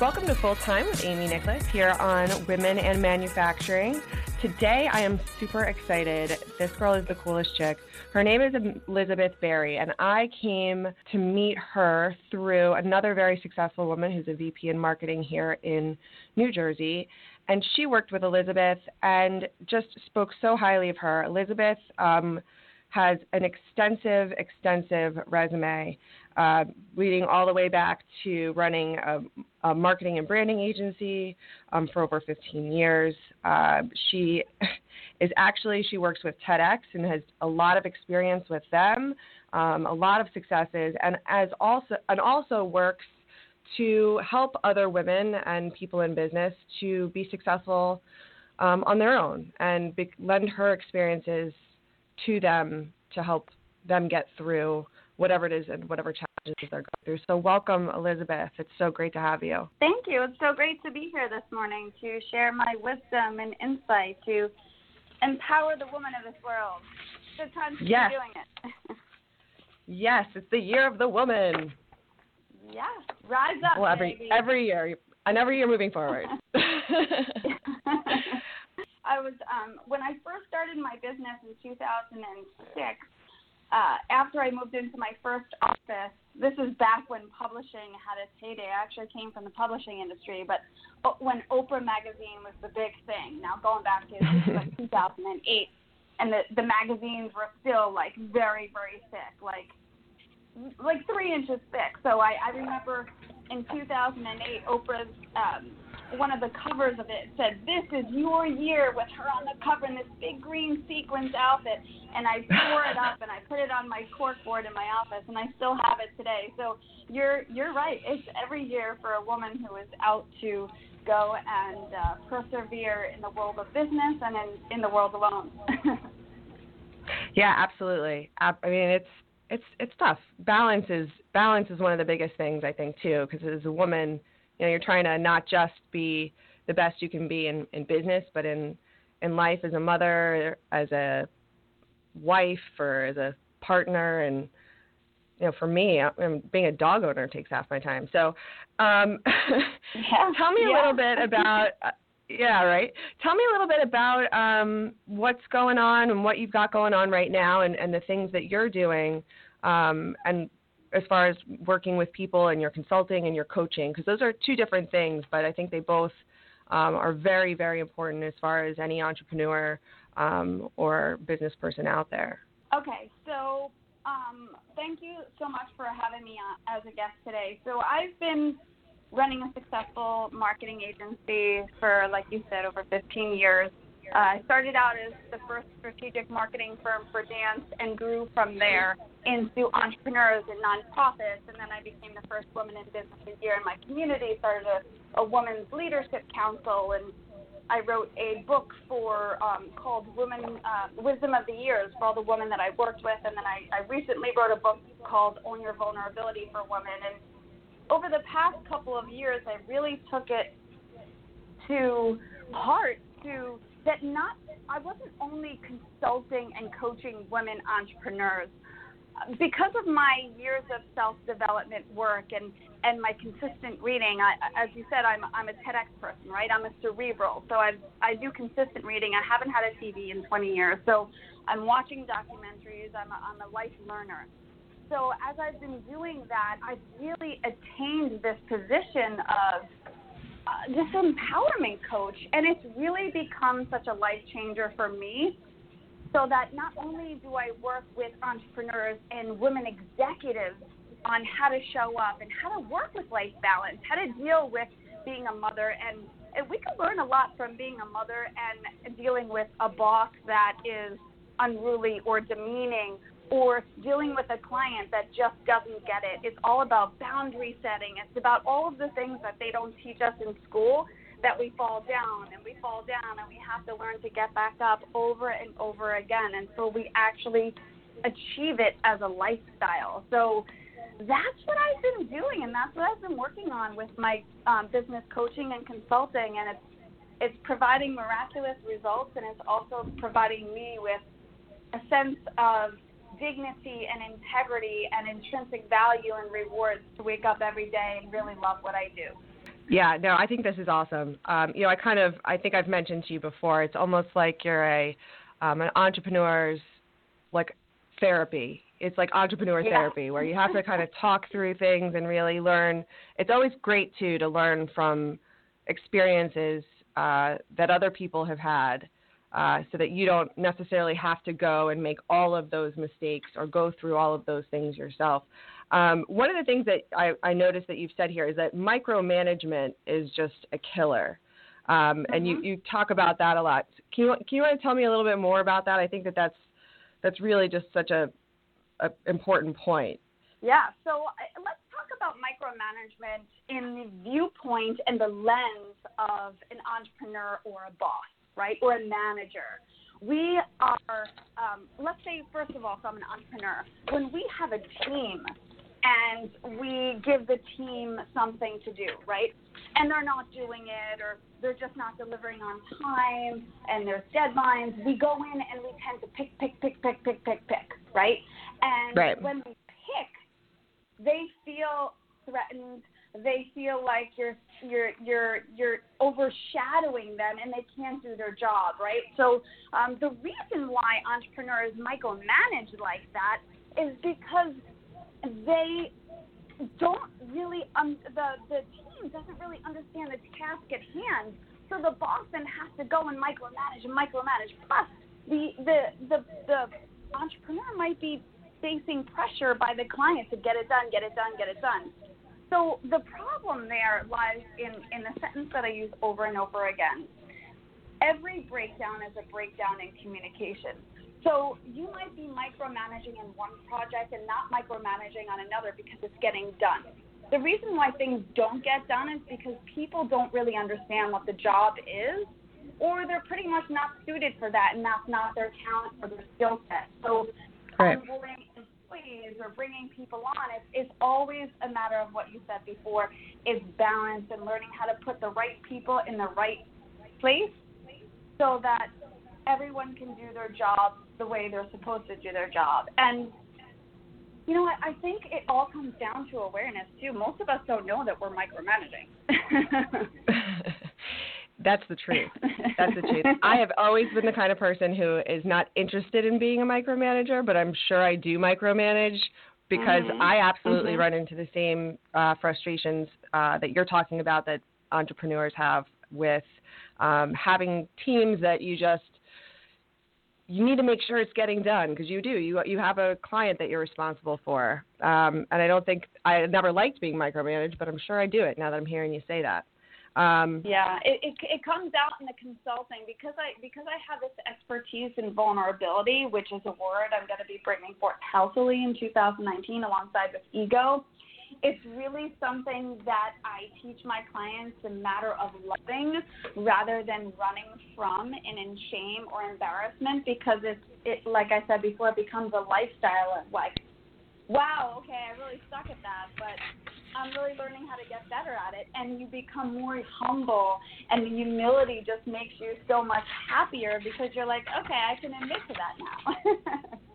Welcome to Full Time with Amy Nicholas here on Women and Manufacturing. Today I am super excited. This girl is the coolest chick. Her name is Elizabeth Berry, and I came to meet her through another very successful woman who's a VP in marketing here in New Jersey. And she worked with Elizabeth and just spoke so highly of her. Elizabeth um, has an extensive, extensive resume uh, leading all the way back to running a, a marketing and branding agency um, for over 15 years. Uh, she is actually she works with TEDx and has a lot of experience with them, um, a lot of successes, and as also and also works to help other women and people in business to be successful um, on their own and be, lend her experiences to them to help them get through whatever it is and whatever challenges they're going through. So, welcome, Elizabeth. It's so great to have you. Thank you. It's so great to be here this morning to share my wisdom and insight to empower the woman of this world. Good time to yes. be doing it. yes, it's the year of the woman. Yes, rise up. Well, every baby. every year, and every year moving forward. I was um, when I first started my business in 2006 uh, after I moved into my first office, this is back when publishing had its heyday. I actually came from the publishing industry, but when Oprah magazine was the big thing. Now going back to like 2008, and the the magazines were still like very very thick, like like three inches thick. So I, I remember in 2008, Oprah's um, one of the covers of it said, "This is your year," with her on the cover in this big green sequins outfit, and I tore it up and I put it on my corkboard in my office, and I still have it today. So you're you're right. It's every year for a woman who is out to go and uh, persevere in the world of business and in in the world alone. yeah, absolutely. I mean, it's it's it's tough. Balance is balance is one of the biggest things I think too, because as a woman you know you're trying to not just be the best you can be in, in business, but in in life as a mother, as a wife, or as a partner, and you know, for me, I mean, being a dog owner takes half my time. So, um, yeah, tell me a yeah. little bit about. Uh, yeah, right. Tell me a little bit about um, what's going on and what you've got going on right now, and, and the things that you're doing, um, and as far as working with people and your consulting and your coaching because those are two different things but i think they both um, are very very important as far as any entrepreneur um, or business person out there. Okay so um, thank you so much for having me as a guest today. So i've been running a successful marketing agency for like you said over 15 years uh, I started out as the first strategic marketing firm for dance and grew from there into entrepreneurs and nonprofits. And then I became the first woman in business here in my community, started a, a women's leadership council, and I wrote a book for um, called Women uh, Wisdom of the Years for all the women that I worked with. And then I, I recently wrote a book called Own Your Vulnerability for Women. And over the past couple of years, I really took it to heart to that not I wasn't only consulting and coaching women entrepreneurs because of my years of self development work and and my consistent reading. I, as you said, I'm I'm a TEDx person, right? I'm a cerebral, so I I do consistent reading. I haven't had a TV in 20 years, so I'm watching documentaries. I'm a, I'm a life learner. So as I've been doing that, I've really attained this position of this empowerment coach, and it's really become such a life changer for me. So that not only do I work with entrepreneurs and women executives on how to show up and how to work with life balance, how to deal with being a mother, and, and we can learn a lot from being a mother and dealing with a boss that is unruly or demeaning or dealing with a client that just doesn't get it. It's all about boundary setting. It's about all of the things that they don't teach us in school that we fall down and we fall down and we have to learn to get back up over and over again until we actually achieve it as a lifestyle. So that's what I've been doing and that's what I've been working on with my um, business coaching and consulting and it's it's providing miraculous results and it's also providing me with a sense of dignity and integrity and intrinsic value and rewards to wake up every day and really love what I do. Yeah, no, I think this is awesome. Um, you know, I kind of, I think I've mentioned to you before. It's almost like you're a um, an entrepreneur's like therapy. It's like entrepreneur yeah. therapy where you have to kind of talk through things and really learn. It's always great too to learn from experiences uh, that other people have had. Uh, so that you don't necessarily have to go and make all of those mistakes or go through all of those things yourself. Um, one of the things that I, I, noticed that you've said here is that micromanagement is just a killer. Um, mm-hmm. And you, mm-hmm. you talk about that a lot. Can you, can you want to tell me a little bit more about that? I think that that's, that's really just such a, a important point. Yeah. So let's talk about micromanagement in the viewpoint and the lens of an entrepreneur or a boss, right, or a manager. We are, um, let's say, first of all, if I'm an entrepreneur, when we have a team and we give the team something to do, right? And they're not doing it or they're just not delivering on time and there's deadlines. We go in and we tend to pick, pick, pick, pick, pick, pick, pick, right? And right. when we pick, they feel threatened. They feel like you're you're you're you're overshadowing them and they can't do their job, right? So um, the reason why entrepreneurs micromanage like that is because they don't really um, the the team doesn't really understand the task at hand. So the boss then has to go and micromanage and micromanage. Plus, the the the the entrepreneur might be facing pressure by the client to get it done, get it done, get it done. So the problem there lies in in the sentence that I use over and over again. Every breakdown is a breakdown in communication. So you might be micromanaging in one project and not micromanaging on another because it's getting done. The reason why things don't get done is because people don't really understand what the job is, or they're pretty much not suited for that, and that's not their talent or their skill set. So or bringing people on, it's, it's always a matter of what you said before, is balance and learning how to put the right people in the right place so that everyone can do their job the way they're supposed to do their job. And you know what? I think it all comes down to awareness too. Most of us don't know that we're micromanaging. That's the truth. That's the truth. I have always been the kind of person who is not interested in being a micromanager, but I'm sure I do micromanage because mm-hmm. I absolutely mm-hmm. run into the same uh, frustrations uh, that you're talking about that entrepreneurs have with um, having teams that you just you need to make sure it's getting done because you do. You you have a client that you're responsible for, um, and I don't think I never liked being micromanaged, but I'm sure I do it now that I'm hearing you say that. Um, yeah, it, it it comes out in the consulting. Because I because I have this expertise in vulnerability, which is a word I'm going to be bringing forth healthily in 2019 alongside with ego it's really something that I teach my clients a matter of loving rather than running from and in shame or embarrassment because it's it like I said before, it becomes a lifestyle of like, wow, okay, I really suck at that, but I'm really learning how to get better at it and you become more humble and the humility just makes you so much happier because you're like, okay, I can admit to that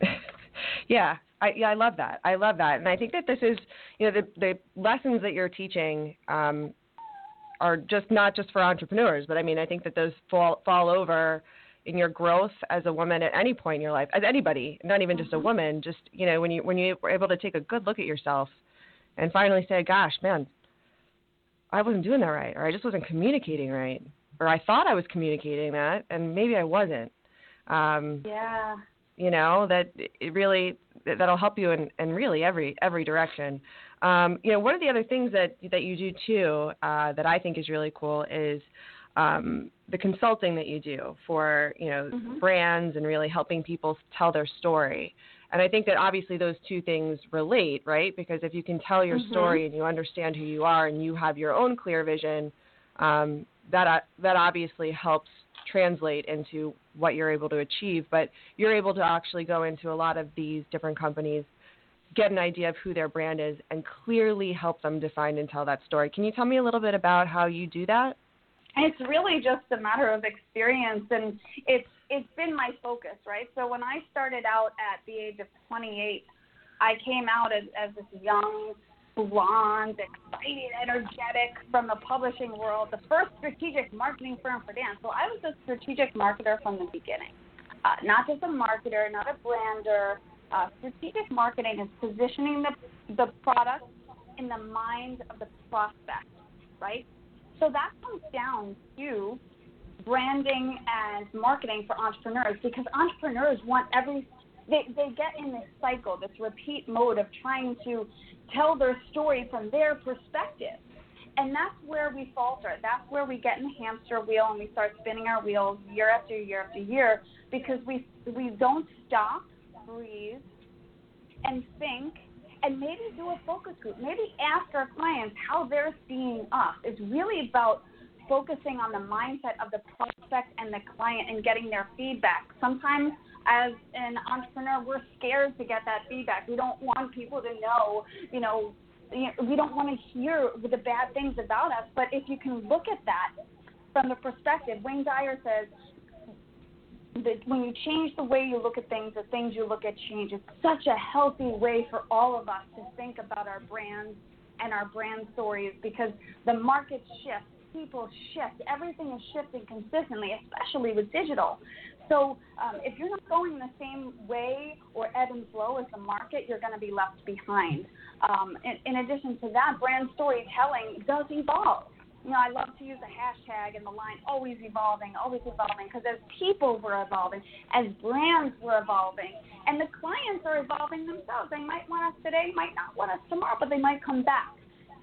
now. yeah, I, yeah, I love that. I love that, and I think that this is, you know, the the lessons that you're teaching um, are just not just for entrepreneurs, but I mean, I think that those fall fall over in your growth as a woman at any point in your life, as anybody, not even just a mm-hmm. woman. Just you know, when you when you were able to take a good look at yourself and finally say, "Gosh, man, I wasn't doing that right, or I just wasn't communicating right, or I thought I was communicating that, and maybe I wasn't." Um, yeah you know that it really that'll help you in, in really every every direction um, you know one of the other things that that you do too uh, that i think is really cool is um, the consulting that you do for you know mm-hmm. brands and really helping people tell their story and i think that obviously those two things relate right because if you can tell your mm-hmm. story and you understand who you are and you have your own clear vision um, that uh, that obviously helps translate into what you're able to achieve. But you're able to actually go into a lot of these different companies, get an idea of who their brand is, and clearly help them define and tell that story. Can you tell me a little bit about how you do that? It's really just a matter of experience, and it's it's been my focus, right? So when I started out at the age of 28, I came out as, as this young blonde, excited, energetic from the publishing world, the first strategic marketing firm for dance. So I was a strategic marketer from the beginning. Uh, not just a marketer, not a brander. Uh, strategic marketing is positioning the, the product in the mind of the prospect, right? So that comes down to branding and marketing for entrepreneurs because entrepreneurs want every they, they get in this cycle, this repeat mode of trying to tell their story from their perspective. And that's where we falter. That's where we get in the hamster wheel and we start spinning our wheels year after year after year because we we don't stop, breathe, and think and maybe do a focus group. Maybe ask our clients how they're seeing us. It's really about focusing on the mindset of the prospect and the client and getting their feedback. Sometimes as an entrepreneur, we're scared to get that feedback. We don't want people to know, you know, we don't want to hear the bad things about us. But if you can look at that from the perspective, Wayne Dyer says that when you change the way you look at things, the things you look at change. It's such a healthy way for all of us to think about our brands and our brand stories because the market shifts, people shift, everything is shifting consistently, especially with digital. So um, if you're not going the same way or ebb and flow as the market, you're going to be left behind. Um, in, in addition to that, brand storytelling does evolve. You know, I love to use the hashtag and the line always evolving, always evolving, because as people were evolving, as brands were evolving, and the clients are evolving themselves. They might want us today, might not want us tomorrow, but they might come back.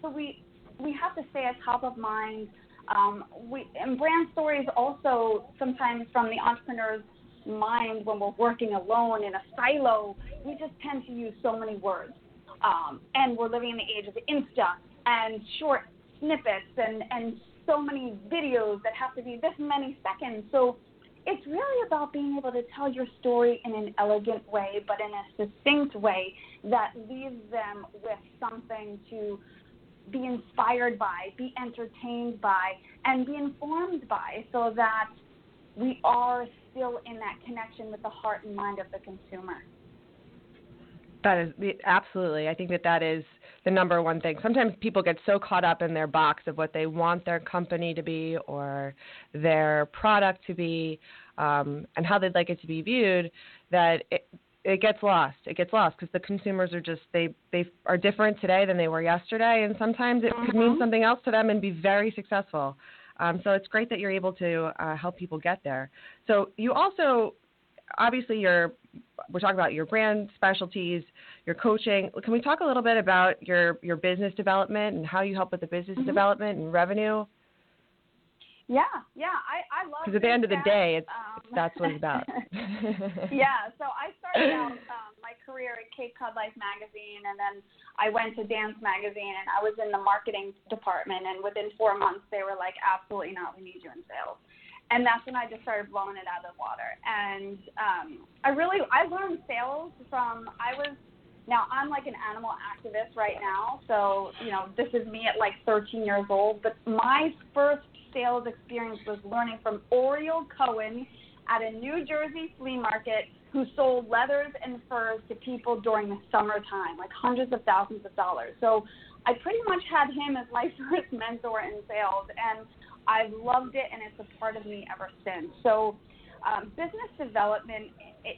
So we we have to stay at top of mind um, we, and brand stories also sometimes from the entrepreneur's mind when we're working alone in a silo, we just tend to use so many words. Um, and we're living in the age of Insta and short snippets and, and so many videos that have to be this many seconds. So it's really about being able to tell your story in an elegant way, but in a succinct way that leaves them with something to be inspired by, be entertained by, and be informed by so that we are still in that connection with the heart and mind of the consumer. That is absolutely. I think that that is the number one thing. Sometimes people get so caught up in their box of what they want their company to be or their product to be um, and how they'd like it to be viewed that it, it gets lost. It gets lost because the consumers are just they they are different today than they were yesterday, and sometimes it mm-hmm. could mean mm-hmm. something else to them and be very successful. Um, so it's great that you're able to uh, help people get there. So you also, obviously, you're we're talking about your brand specialties, your coaching. Can we talk a little bit about your your business development and how you help with the business mm-hmm. development and revenue? Yeah, yeah, I I love. Because at the end of the day, it's um, that's what it's about. yeah, so I started out um, my career at Cape Cod Life magazine, and then I went to Dance magazine, and I was in the marketing department. And within four months, they were like, "Absolutely not, we need you in sales." And that's when I just started blowing it out of the water. And um, I really I learned sales from I was now I'm like an animal activist right now, so you know this is me at like 13 years old. But my first sales experience was learning from Oriel Cohen at a New Jersey flea market who sold leathers and furs to people during the summertime, like hundreds of thousands of dollars. So I pretty much had him as my first mentor in sales, and I've loved it, and it's a part of me ever since. So um, business development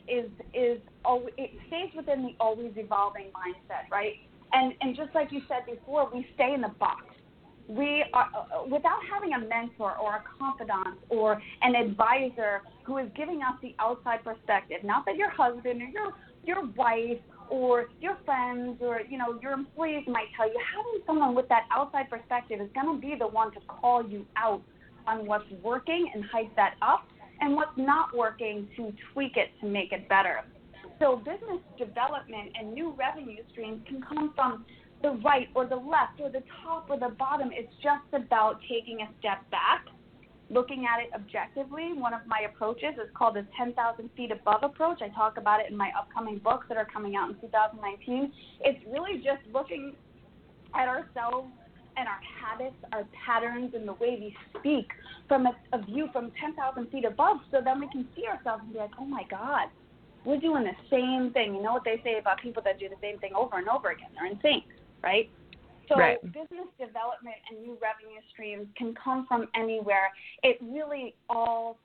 is is always it stays within the always evolving mindset, right? And and just like you said before, we stay in the box we are, uh, without having a mentor or a confidant or an advisor who is giving us the outside perspective, not that your husband or your your wife or your friends or you know your employees might tell you, having someone with that outside perspective is going to be the one to call you out on what's working and hype that up, and what's not working to tweak it to make it better. So business development and new revenue streams can come from the right or the left or the top or the bottom. It's just about taking a step back, looking at it objectively. One of my approaches is called the 10,000 feet above approach. I talk about it in my upcoming books that are coming out in 2019. It's really just looking at ourselves and our habits, our patterns, and the way we speak from a, a view from 10,000 feet above so then we can see ourselves and be like, oh my God, we're doing the same thing. You know what they say about people that do the same thing over and over again? They're insane, right? So right. business development and new revenue streams can come from anywhere. It really all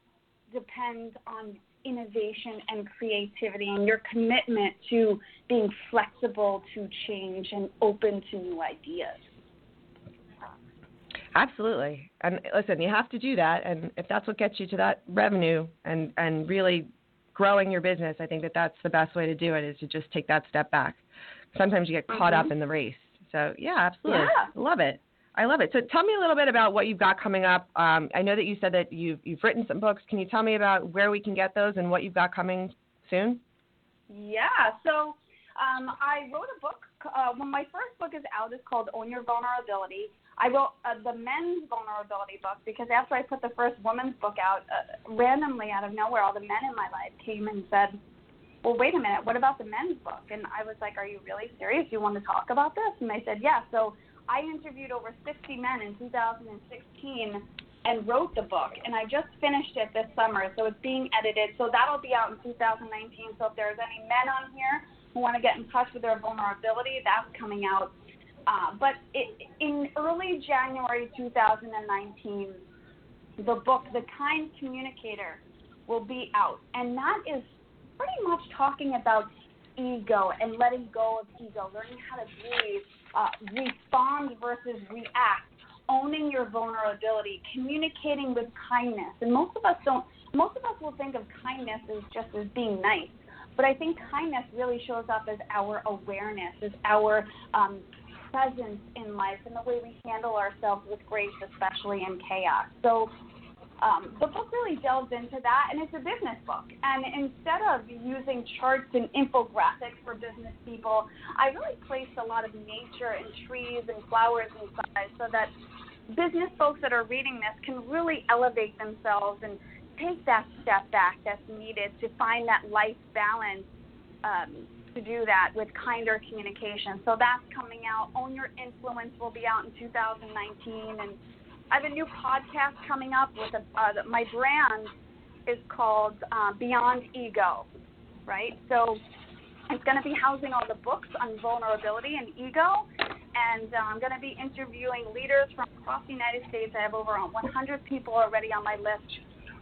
depends on innovation and creativity and your commitment to being flexible to change and open to new ideas. Absolutely. And listen, you have to do that and if that's what gets you to that revenue and and really growing your business, I think that that's the best way to do it is to just take that step back. Sometimes you get caught mm-hmm. up in the race. So, yeah, absolutely. Yeah. Love it. I love it. So tell me a little bit about what you've got coming up. Um, I know that you said that you've you've written some books. Can you tell me about where we can get those and what you've got coming soon? Yeah. So um, I wrote a book. Uh, when my first book is out, it's called Own Your Vulnerability. I wrote uh, the men's vulnerability book because after I put the first woman's book out, uh, randomly out of nowhere, all the men in my life came and said, "Well, wait a minute. What about the men's book?" And I was like, "Are you really serious? You want to talk about this?" And they said, "Yeah." So I interviewed over 60 men in 2016 and wrote the book, and I just finished it this summer, so it's being edited. So that'll be out in 2019. So if there's any men on here who want to get in touch with their vulnerability, that's coming out. Uh, but it, in early January 2019, the book, The Kind Communicator, will be out, and that is pretty much talking about ego and letting go of ego, learning how to breathe uh, respond versus react, owning your vulnerability, communicating with kindness. And most of us don't. Most of us will think of kindness as just as being nice, but I think kindness really shows up as our awareness, as our um, presence in life, and the way we handle ourselves with grace, especially in chaos. So um, the book really delves into that, and it's a business book. And instead of using charts and infographics for business people, I really placed a lot of nature and trees and flowers inside so that business folks that are reading this can really elevate themselves and take that step back that's needed to find that life balance um, to do that with kinder communication. So that's coming out. Own Your Influence will be out in 2019, and I have a new podcast coming up with a, uh, my brand is called uh, Beyond Ego, right? So it's going to be housing all the books on vulnerability and ego, and uh, I'm going to be interviewing leaders from across the United States. I have over 100 people already on my list,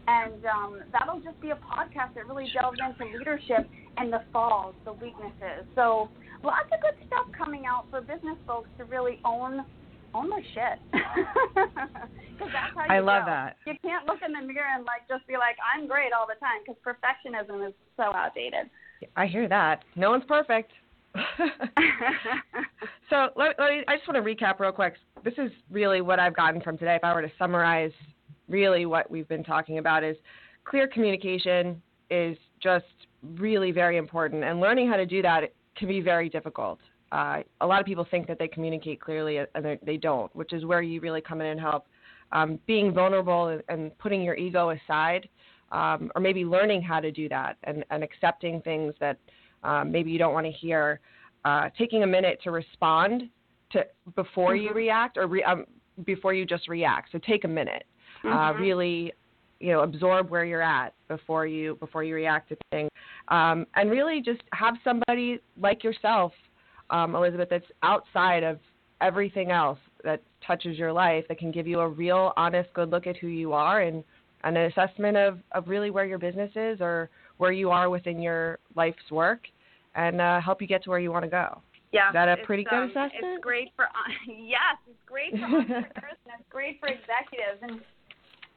and um, that'll just be a podcast that really delves into leadership and the falls, the weaknesses. So lots of good stuff coming out for business folks to really own own my shit. Because that's how you I love go. that. You can't look in the mirror and like just be like, I'm great all the time, because perfectionism is so outdated. I hear that. No one's perfect. so let, let me, I just want to recap real quick. This is really what I've gotten from today. If I were to summarize, really what we've been talking about is clear communication is just really very important, and learning how to do that can be very difficult uh, a lot of people think that they communicate clearly and they don't, which is where you really come in and help. Um, being vulnerable and, and, putting your ego aside, um, or maybe learning how to do that and, and accepting things that um, maybe you don't want to hear. Uh, taking a minute to respond to before mm-hmm. you react, or re, um, before you just react. So take a minute. Uh, mm-hmm. Uh, really, you know, absorb where you're at before you before you react to things, um, and really just have somebody like yourself um, Elizabeth, that's outside of everything else that touches your life that can give you a real, honest, good look at who you are and, and an assessment of, of really where your business is or where you are within your life's work and uh, help you get to where you want to go. Yeah, is that a pretty good um, assessment? It's great for yes, it's great for entrepreneurs and it's great for executives, and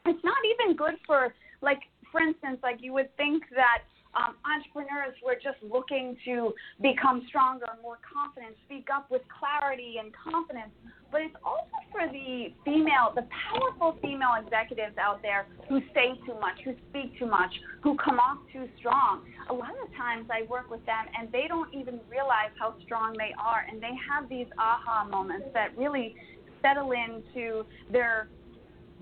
it's not even good for like, for instance, like you would think that um, entrepreneurs who are just looking to become stronger, more confident, speak up with clarity and confidence. But it's also for the female, the powerful female executives out there who say too much, who speak too much, who come off too strong. A lot of times I work with them and they don't even realize how strong they are. And they have these aha moments that really settle into their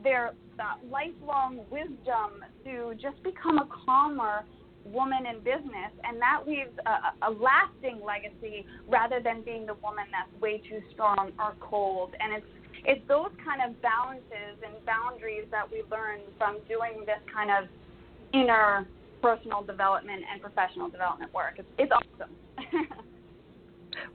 their uh, lifelong wisdom to just become a calmer, woman in business, and that leaves a, a lasting legacy rather than being the woman that's way too strong or cold. And it's it's those kind of balances and boundaries that we learn from doing this kind of inner personal development and professional development work. It's, it's awesome.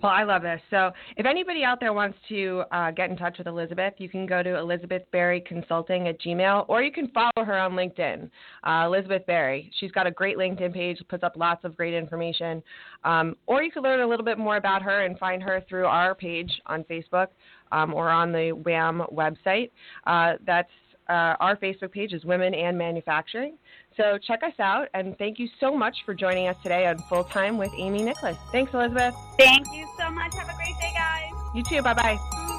Well, I love this. So, if anybody out there wants to uh, get in touch with Elizabeth, you can go to Elizabeth Berry Consulting at Gmail, or you can follow her on LinkedIn, uh, Elizabeth Berry. She's got a great LinkedIn page, puts up lots of great information. Um, or you can learn a little bit more about her and find her through our page on Facebook um, or on the WHAM website. Uh, that's uh, our Facebook page is Women and Manufacturing. So check us out, and thank you so much for joining us today on Full Time with Amy Nicholas. Thanks, Elizabeth. Thank you so much. Have a great day, guys. You too. Bye bye. Mm.